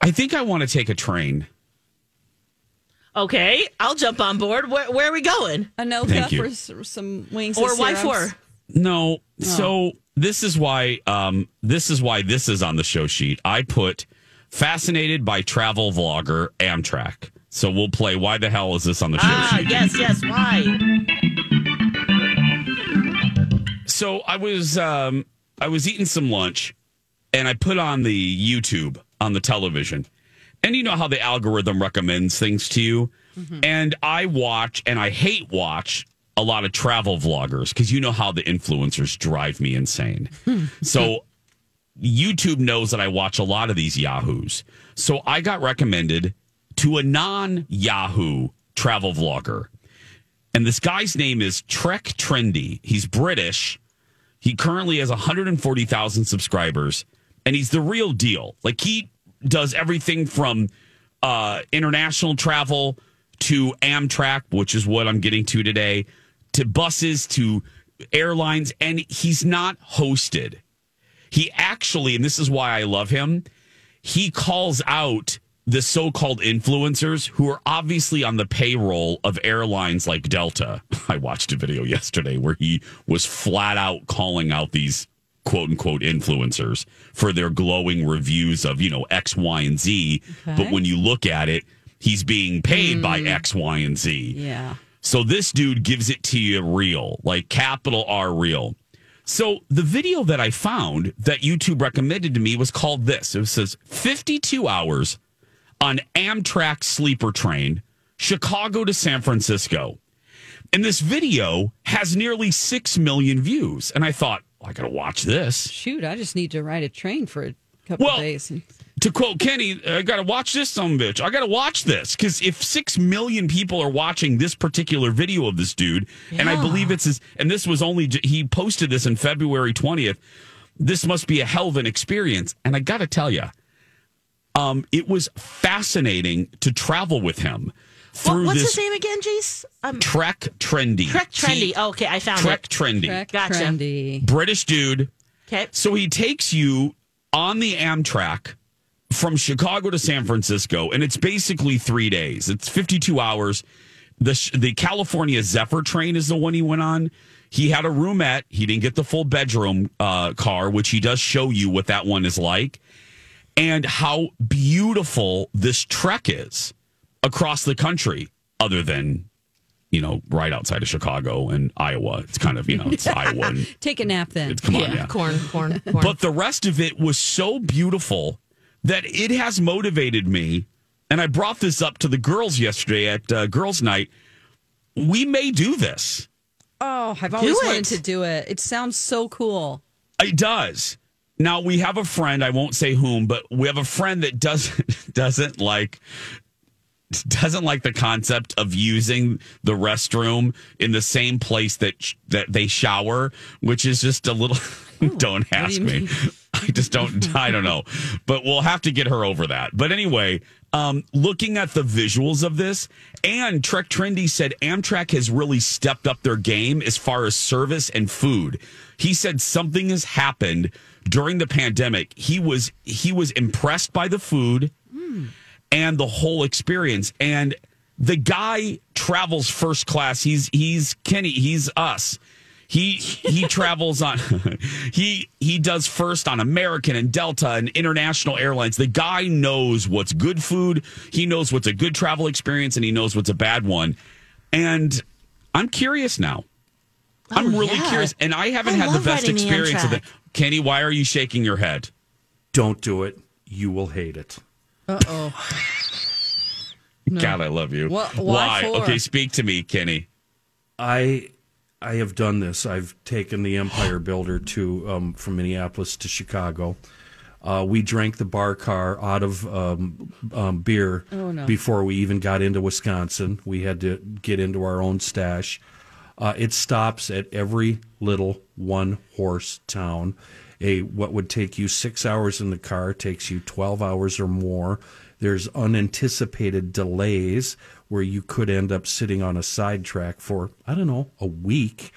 I think I want to take a train. Okay, I'll jump on board. Where, where are we going? Anoka Thank you. for s- some wings Or why for? No. So this is why um this is why this is on the show sheet. I put fascinated by travel vlogger Amtrak. So we'll play why the hell is this on the show Ah, sheet? yes, yes. Why? So I was um I was eating some lunch and I put on the YouTube on the television. And you know how the algorithm recommends things to you. Mm-hmm. And I watch and I hate watch a lot of travel vloggers because you know how the influencers drive me insane. Hmm. so YouTube knows that I watch a lot of these Yahoos. So I got recommended to a non Yahoo travel vlogger. And this guy's name is Trek Trendy. He's British. He currently has 140,000 subscribers, and he's the real deal. Like he does everything from uh, international travel to Amtrak, which is what I'm getting to today, to buses to airlines, and he's not hosted. He actually, and this is why I love him, he calls out the so-called influencers who are obviously on the payroll of airlines like Delta. I watched a video yesterday where he was flat out calling out these quote unquote influencers for their glowing reviews of, you know, X, Y, and Z. But when you look at it, he's being paid by mm. X, Y, and Z. Yeah. So this dude gives it to you real, like capital R real. So the video that I found that YouTube recommended to me was called this. It says 52 hours on Amtrak sleeper train, Chicago to San Francisco. And this video has nearly 6 million views. And I thought, I got to watch this. Shoot, I just need to ride a train for a couple Well, days. To quote Kenny, I got to watch this some bitch. I got to watch this because if six million people are watching this particular video of this dude, and I believe it's his, and this was only he posted this in February twentieth. This must be a hell of an experience, and I got to tell you, um, it was fascinating to travel with him through what's this his name again, Jace? Um, Trek Trendy. Trek Trendy. T- okay, I found it. Trek it. Trendy. Trek Gotcha. trendy. British dude. Okay. So he takes you on the Amtrak from Chicago to San Francisco, and it's basically three days. It's 52 hours. The, the California Zephyr train is the one he went on. He had a roomette. He didn't get the full bedroom uh, car, which he does show you what that one is like and how beautiful this trek is across the country, other than, you know, right outside of Chicago and Iowa. It's kind of, you know, it's Iowa. And Take a nap then. it's, come on, yeah, yeah. corn, corn, corn. But the rest of it was so beautiful that it has motivated me. And I brought this up to the girls yesterday at uh, girls' night. We may do this. Oh, I've always it. wanted to do it. It sounds so cool. It does. Now we have a friend. I won't say whom, but we have a friend that doesn't doesn't like doesn't like the concept of using the restroom in the same place that sh- that they shower, which is just a little. don't ask you me. mean? I just don't. I don't know, but we'll have to get her over that. But anyway, um, looking at the visuals of this, and Trek Trendy said Amtrak has really stepped up their game as far as service and food. He said something has happened during the pandemic. He was he was impressed by the food and the whole experience. And the guy travels first class. He's he's Kenny. He's us. He he travels on he he does first on American and Delta and international airlines. The guy knows what's good food, he knows what's a good travel experience, and he knows what's a bad one. And I'm curious now. I'm Oh, really yeah. curious, and I haven't I had the best riding the experience of it. Kenny, why are you shaking your head? Don't do it. You will hate it. God, I love you. Wha- why for? Okay, speak to me, Kenny. I I have done this. I've taken the Empire Builder to um, from Minneapolis to Chicago. Uh, we drank the bar car out of um, um, beer before we even got into Wisconsin. We had to get into our own stash. Uh, it stops at every little one horse town. A what would take you six hours in the car takes you twelve hours or more. There's unanticipated delays where you could end up sitting on a sidetrack for I don't know a week.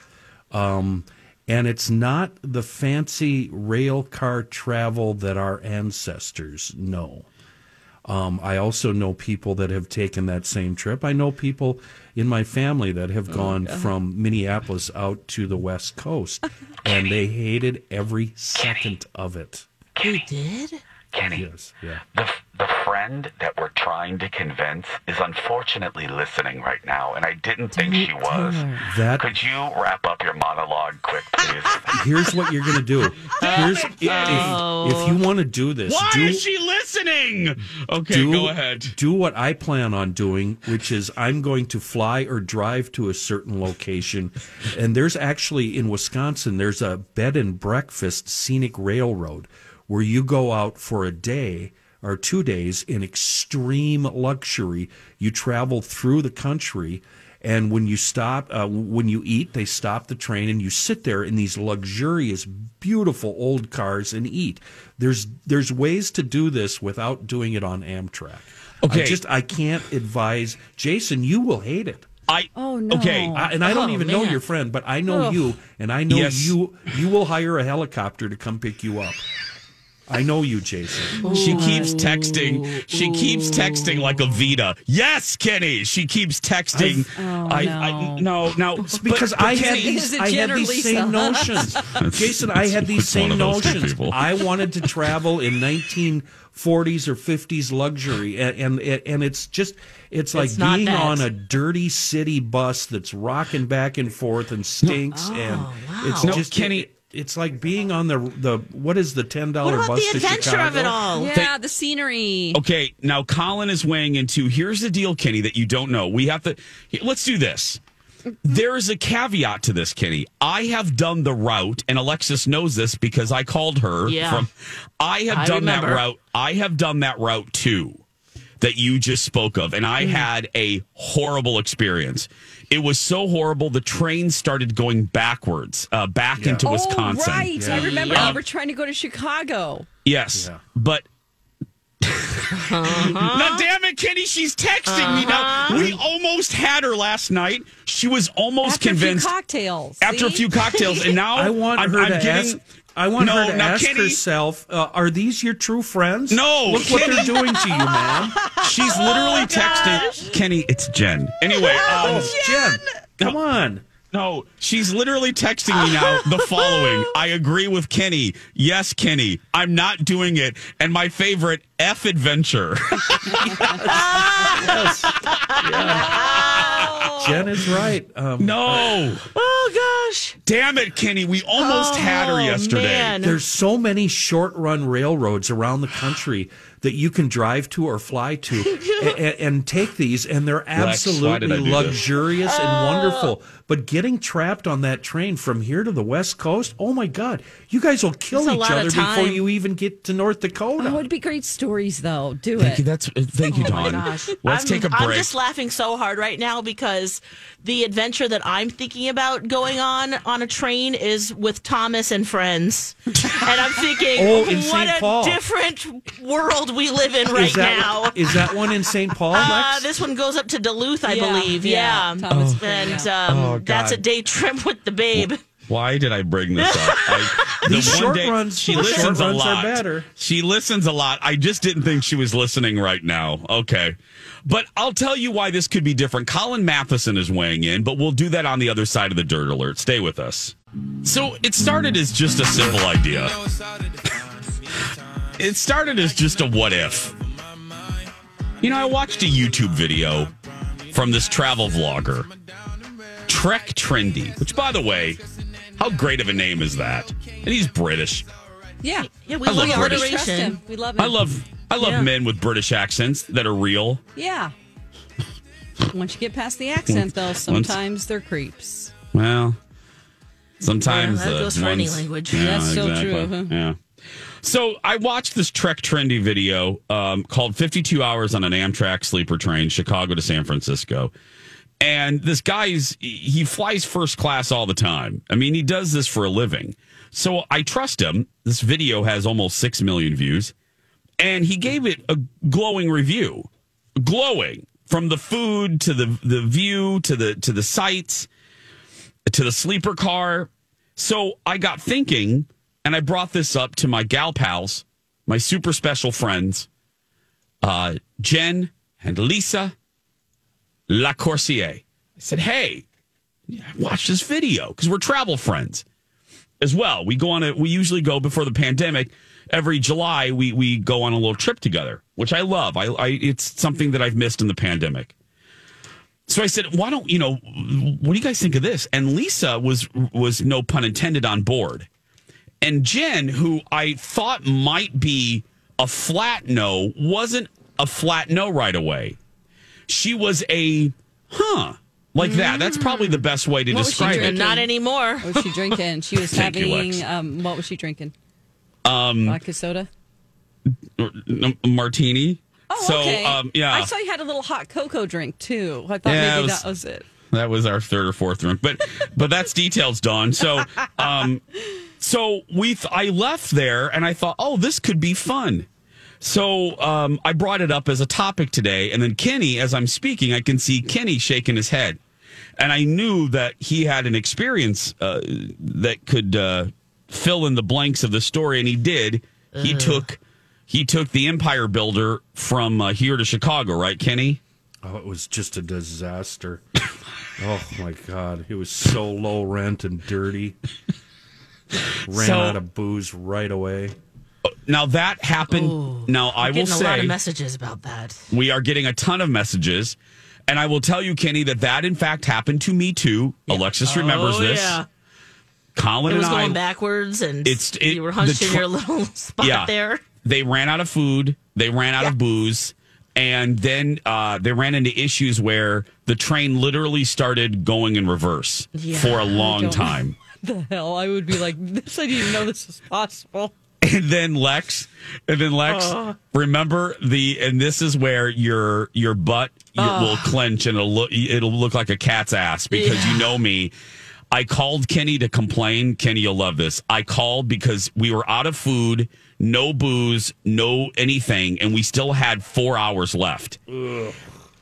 Um, and it's not the fancy rail car travel that our ancestors know. Um, I also know people that have taken that same trip. I know people in my family that have gone from Minneapolis out to the West Coast, and they hated every second of it. You did? Kenny, Yes, yeah. the, the friend that we're trying to convince is unfortunately listening right now, and I didn't think she was. That Could you wrap up your monologue quick, please? here's what you're gonna do. Here's if, if, if you want to do this, Why do, is she listening? Okay, do, go ahead. Do what I plan on doing, which is I'm going to fly or drive to a certain location. And there's actually in Wisconsin, there's a bed and breakfast scenic railroad where you go out for a day or two days in extreme luxury. You travel through the country. And when you stop, uh, when you eat, they stop the train and you sit there in these luxurious, beautiful old cars and eat. There's there's ways to do this without doing it on Amtrak. Okay. I just I can't advise Jason. You will hate it. I Oh, no. Okay, I, and I don't Oh, even know your friend, but I know Ugh. you, and I know Yes. you. You will hire a helicopter to come pick you up. I know you, Jason. She keeps texting. She keeps texting like a Vita. Yes, Kenny. She keeps texting. Oh, I, I no, no. because but- but I had Kenny- these, I had these Lisa? same notions. Jason, I had these same of those two notions. I wanted to travel in 1940s or 50s luxury, and and, and it's just it's like It's not being that. on a dirty city bus that's rocking back and forth and stinks, oh, and it's No, just Kenny- It's like being on the the what is the ten dollar dollar about bus the to adventure Chicago? of it all? Yeah, the scenery. Okay, now Colin is weighing into. Here's the deal, Kenny, that you don't know. We have to. Let's do this. There is a caveat to this, Kenny. I have done the route, and Alexis knows this because I called her. Yeah. From, I have I done that route. I have done that route too, that you just spoke of, and Mm. I had a horrible experience. It was so horrible. The train started going backwards, uh, back into Wisconsin. Oh, right. I remember Yeah. you were trying to go to Chicago. Yes, Yeah. but. Now, damn it, Kenny, she's texting me now. We almost had her last night. She was almost After convinced a few cocktails. after a few cocktails, and now I want I'm, her I'm to getting. ask. I want No, her to ask Kenny- herself: uh, Are these your true friends? No, Look what they're doing to you, man. She's literally texting Kenny. It's Jen. Anyway, um, Oh, Jen, come on. No, she's literally texting me now the following. I agree with Kenny. Yes, Kenny, I'm not doing it. And my favorite F adventure. Yes. Yeah. Jen is right. Um, no, Oh gosh. damn it, Kenny. We almost had her Oh, yesterday. man. There's so many short run railroads around the country that you can drive to or fly to and, and take these, and they're Lex, why did absolutely I do this? luxurious and wonderful. But getting trapped on that train from here to the West Coast, oh my God, you guys will kill That's each other before you even get to North Dakota. Oh, it'd be great stories, though. Do Thank you. it. That's uh, thank you, Oh my gosh. Let's I'm, take a break. I'm just laughing so hard right now because the adventure that I'm thinking about going on on a train is with Thomas and friends. and I'm thinking, Oh, what a Paul. different world we live in right is that, now. Is that one in St. Paul, Uh, this one goes up to Duluth, I Yeah, believe. yeah, Yeah. Thomas- And um, Oh, that's a day trip with the babe. Why did I bring this up? I, the These one short day- runs- she short listens a runs are lot. better. She listens a lot. I just didn't think she was listening right now. Okay. But I'll tell you why this could be different. Colin Matheson is weighing in, but we'll do that on the other side of the dirt alert. Stay with us. So it started as just a simple idea. It started as just a what if. You know, I watched a YouTube video from this travel vlogger, Trek Trendy, which, by the way, how great of a name is that? And he's British. Yeah. Yeah, we I love love British. We him. We love him. I love I love Yeah. men with British accents that are real. Yeah. Once you get past the accent, though, sometimes they're creeps. Well, sometimes Yeah, that the goes for any ones- language. That's so true, huh? Yeah. So I watched this Trek Trendy video um, called 52 Hours on an Amtrak Sleeper Train, Chicago to San Francisco. And this guy's, he flies first class all the time. I mean, he does this for a living. So I trust him. This video has almost 6 million views. And he gave it a glowing review. Glowing from the food to the, the view to the, to the sights to the sleeper car. So I got thinking, and I brought this up to my gal pals, my super special friends, uh, Jen and Lisa Lacourcier. I said, hey, watch this video because we're travel friends as well. We go on a, we usually go before the pandemic. Every July, we we go on a little trip together, which I love. I, I it's something that I've missed in the pandemic. So I said, "Why don't you know? What do you guys think of this?" And Lisa was was no pun intended on board, and Jen, who I thought might be a flat no, wasn't a flat no right away. She was a huh like that. That's probably the best way to What was she describe it. Not anymore. What was she drinking? She was Thank you, having, um, what was she drinking? Um, Vodka soda? Martini. Oh, so okay. um, yeah, I saw you had a little hot cocoa drink, too. I thought Yeah, maybe was- that was it. That was our third or fourth drink, but but that's details, Dawn. So, um, so we th- I left there and I thought, oh, this could be fun. So um, I brought it up as a topic today, and then Kenny, as I'm speaking, I can see Kenny shaking his head, and I knew that he had an experience uh, that could uh, fill in the blanks of the story, and he did. He took he took the Empire Builder from uh, here to Chicago, right, Kenny? Oh, it was just a disaster. oh my god, it was so low rent and dirty. Ran So- out of booze right away. Now that happened. now I will Getting a lot of say messages about that. we are getting a ton of messages, and I will tell you, Kenny, that that in fact happened to me too. Alexis remembers oh, this. Yeah. Colin It was and going I. backwards, and It's- it- you were hunched the in your little spot Yeah. there. They ran out of food. They ran out of booze. And then uh, they ran into issues where the train literally started going in reverse Yeah, for a long time. The hell? I would be like, this, I didn't even know this was possible. and then Lex, and then Lex, Uh. remember the, and this is where your your butt you, will clench and it'll look it'll look like a cat's ass because you know me. I called Kenny to complain. Kenny, you'll love this. I called because we were out of food, no booze, no anything, and we still had four hours left.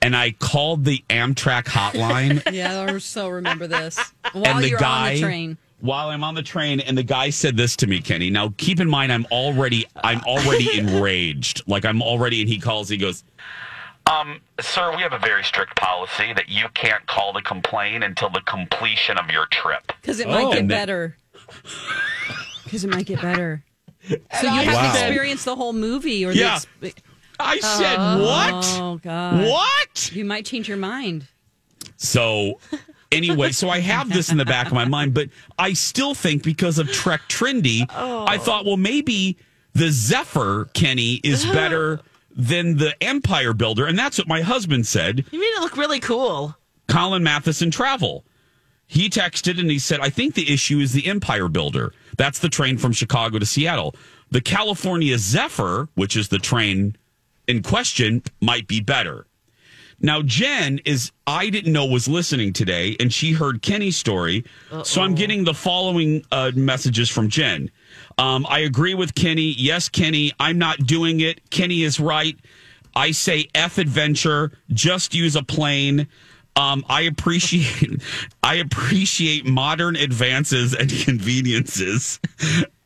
And I called the Amtrak hotline. Yeah, I so remember this. While and the you're guy on the train. While I'm on the train, and the guy said this to me, Kenny. Now, keep in mind, I'm already, I'm already enraged. Like I'm already, and he calls. He goes, Um, sir, we have a very strict policy that you can't call to complain until the completion of your trip. Because it might Oh. get And then- better. Because it might get better. So you haven't Wow. experienced the whole movie, or Yeah. the exp- I said, oh what? god, What? You might change your mind. So, anyway, so I have this in the back of my mind, but I still think because of Trek Trendy, oh. I thought, well, maybe the Zephyr Kenny is better than the Empire Builder, and that's what my husband said. You made it look really cool. Colin Matheson travel. He texted and he said, I think the issue is the Empire Builder. That's the train from Chicago to Seattle. The California Zephyr, which is the train in question, might be better. Now, Jen is, I didn't know was listening today, and she heard Kenny's story. So I'm getting the following uh, messages from Jen. Um, I agree with Kenny. Yes, Kenny, I'm not doing it. Kenny is right. I say F adventure, just use a plane. Um, I appreciate I appreciate modern advances and conveniences.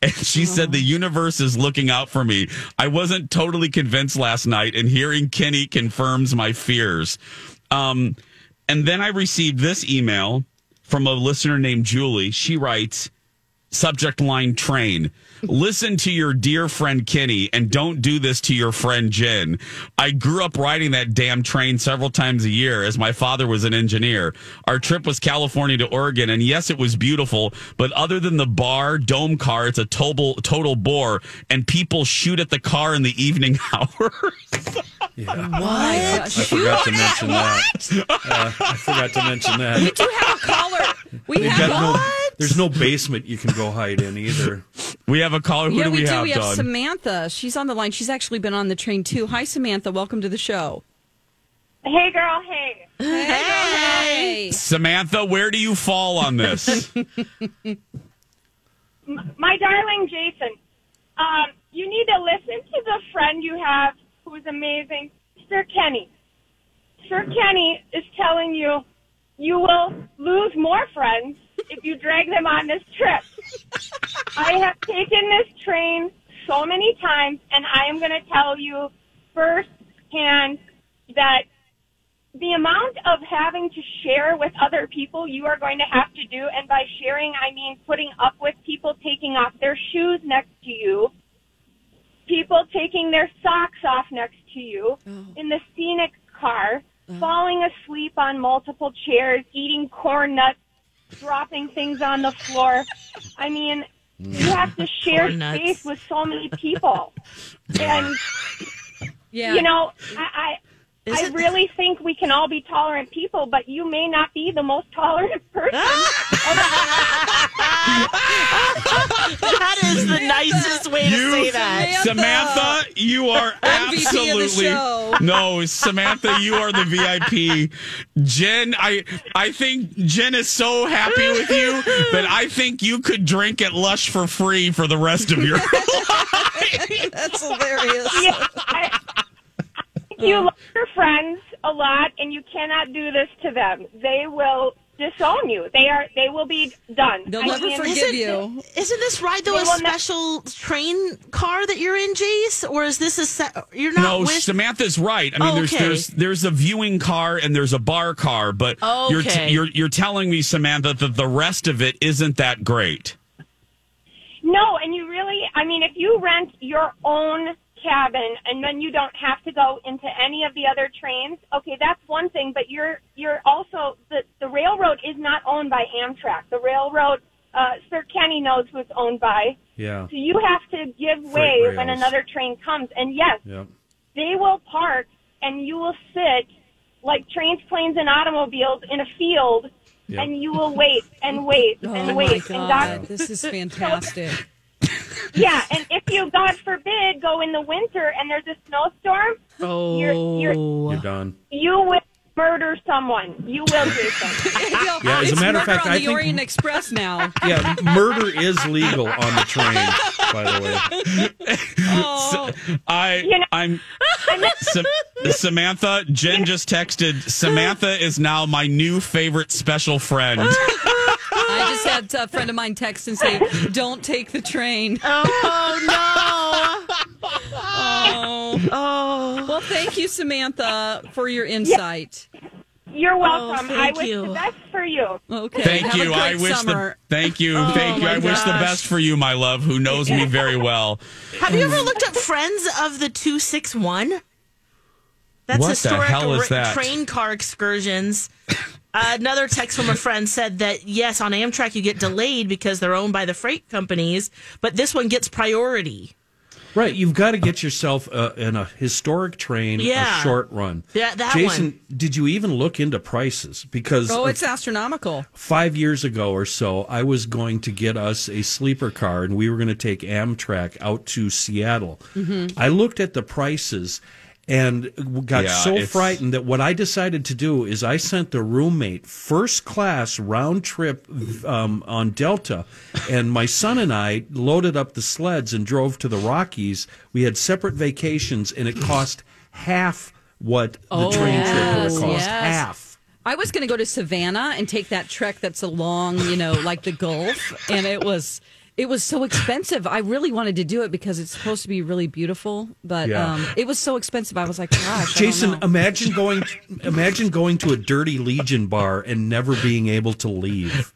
And she said the universe is looking out for me. I wasn't totally convinced last night, and hearing Kenny confirms my fears. Um, and then I received this email from a listener named Julie. She writes, subject line train. Listen to your dear friend Kenny and don't do this to your friend Jen. I grew up riding that damn train several times a year as my father was an engineer. Our trip was California to Oregon and yes, it was beautiful, but other than the bar dome car, it's a total, total bore and people shoot at the car in the evening hours. I forgot to mention that. Uh, I forgot to mention that. We do have a caller. We They've have got no, there's no basement you can go hide in either. we have a caller. Who yeah, do we, we do. have, we have Dawn? Samantha. She's on the line. She's actually been on the train too. Hi, Samantha. Welcome to the show. Hey, girl. Hey. Hey. Samantha, where do you fall on this? My darling Jason, um, you need to listen to the friend you have who is amazing, Sir Kenny. Sir Kenny is telling you you will lose more friends if you drag them on this trip. I have taken this train so many times, and I am going to tell you firsthand that the amount of having to share with other people you are going to have to do, and by sharing, I mean putting up with people taking off their shoes next to you, people taking their socks off next to you oh. in the scenic car, oh. falling asleep on multiple chairs, eating corn nuts, dropping things on the floor. I mean, you have to mm. share space with so many people. And Yeah. you know, I, I I really think we can all be tolerant people, but you may not be the most tolerant person. Ah! that is the nicest way to say that. Samantha, you are MVP absolutely no. Samantha, you are the VIP. Jen, I I think Jen is so happy with you that I think you could drink at Lush for free for the rest of your life. That's hilarious. yeah, I, you love your friends a lot, and you cannot do this to them. They will disown you. They are. They will be done. They'll I never mean, forgive Isn't- you. Isn't this ride though They a will ne- special train car that you're in, Jace? Or is this a se- you're not No, with? Samantha's right. I mean, Oh, there's okay. there's there's a viewing car and there's a bar car, but you're t- you're you're telling me, Samantha, that the rest of it isn't that great. No, and you really, I mean, if you rent your own cabin and then you don't have to go into any of the other trains, okay, that's one thing, but you're, you're also, the, the railroad is not owned by Amtrak. The railroad, uh, Sir Kenny knows who it's owned by. Yeah. So you have to give way Freight when another train comes. And yes, Yep. they will park and you will sit like trains, planes, and automobiles in a field Yep. and you will wait and wait Oh and my wait. And God, God, this is fantastic. Yeah, and if you, God forbid, go in the winter and there's a snowstorm, oh, you're- you're- oh. You're done. you will murder someone. You will, Jason. Yeah, as a it's matter of fact, on I the think- Orient Express now. Yeah, murder is legal on the train, by the way. Oh, I You know- I'm Sa- Samantha. Jen just texted. Samantha is now my new favorite special friend. I just had a friend of mine text and say, "Don't take the train." oh no! Oh. Oh, Well, thank you, Samantha, for your insight. You're oh, welcome. I thank wish you. the best for you. Okay. Thank Have a you. I wish summer. the thank you, Oh, thank you. my I wish the best for you, my love, who knows me very well. have you ever looked up Friends of the Two Six One? That's What the hell is that? train car excursions. Another text from a friend said that yes, on Amtrak you get delayed because they're owned by the freight companies, but this one gets priority. Right, you've got to get yourself uh, in a historic train, Yeah. a short run. Yeah, that Jason, did you even look into prices? Because Oh, it's astronomical. five years ago or so, I was going to get us a sleeper car, and we were going to take Amtrak out to Seattle. Mm-hmm. I looked at the prices and got Yeah, so it's- frightened that what I decided to do is I sent the roommate first class round trip um, on Delta, and my son and I loaded up the sleds and drove to the Rockies. We had separate vacations, and it cost half what the Oh, train trip would have cost. yes. Half. I was going to go to Savannah and take that trek that's along, you know, like the Gulf, and it was it was so expensive. I really wanted to do it because it's supposed to be really beautiful, but Yeah. um, it was so expensive. I was like, gosh, I don't Jason, know. imagine going imagine going to a dirty Legion bar and never being able to leave.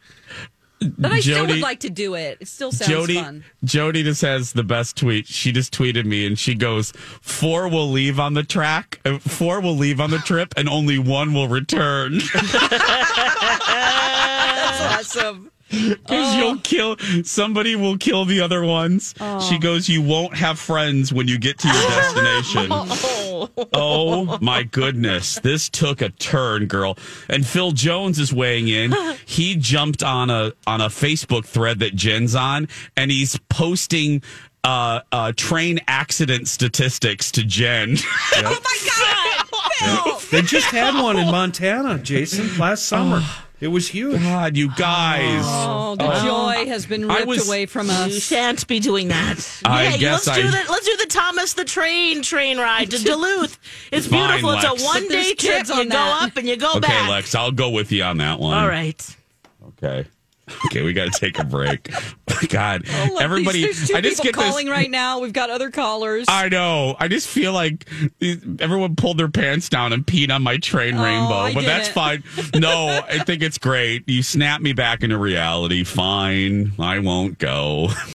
but I still would like to do it. It still sounds Jody fun. Jody just has the best tweet. She just tweeted me and she goes, Four will leave on the track, uh, four will leave on the trip, and only one will return. That's awesome. Because you'll kill somebody will kill the other ones. She goes, You won't have friends when you get to your destination. oh my goodness. This took a turn, girl. And Phil Jones is weighing in. He jumped on a on a Facebook thread that Jen's on, and he's posting uh, uh, train accident statistics to Jen. Oh my god! Phil! They just had one in Montana, Jason, last summer. It was huge. God, you guys. Oh, the oh. joy has been ripped was- away from us. You us. shan't be doing that. I yeah, guess let's do I- the let's do the Thomas the Train train ride to Duluth. It's Fine, beautiful. it's a one day trip. kids You on go up and you go Okay, back. Lex, I'll go with you on that one. All right. Okay. Okay, we got to take a break. Oh, God, Oh, everybody, these, I just get calling this. right now. We've got other callers. I know. I just feel like everyone pulled their pants down and peed on my train oh, rainbow, I but that's fine. No, I think it's great. You snap me back into reality. Fine, I won't go.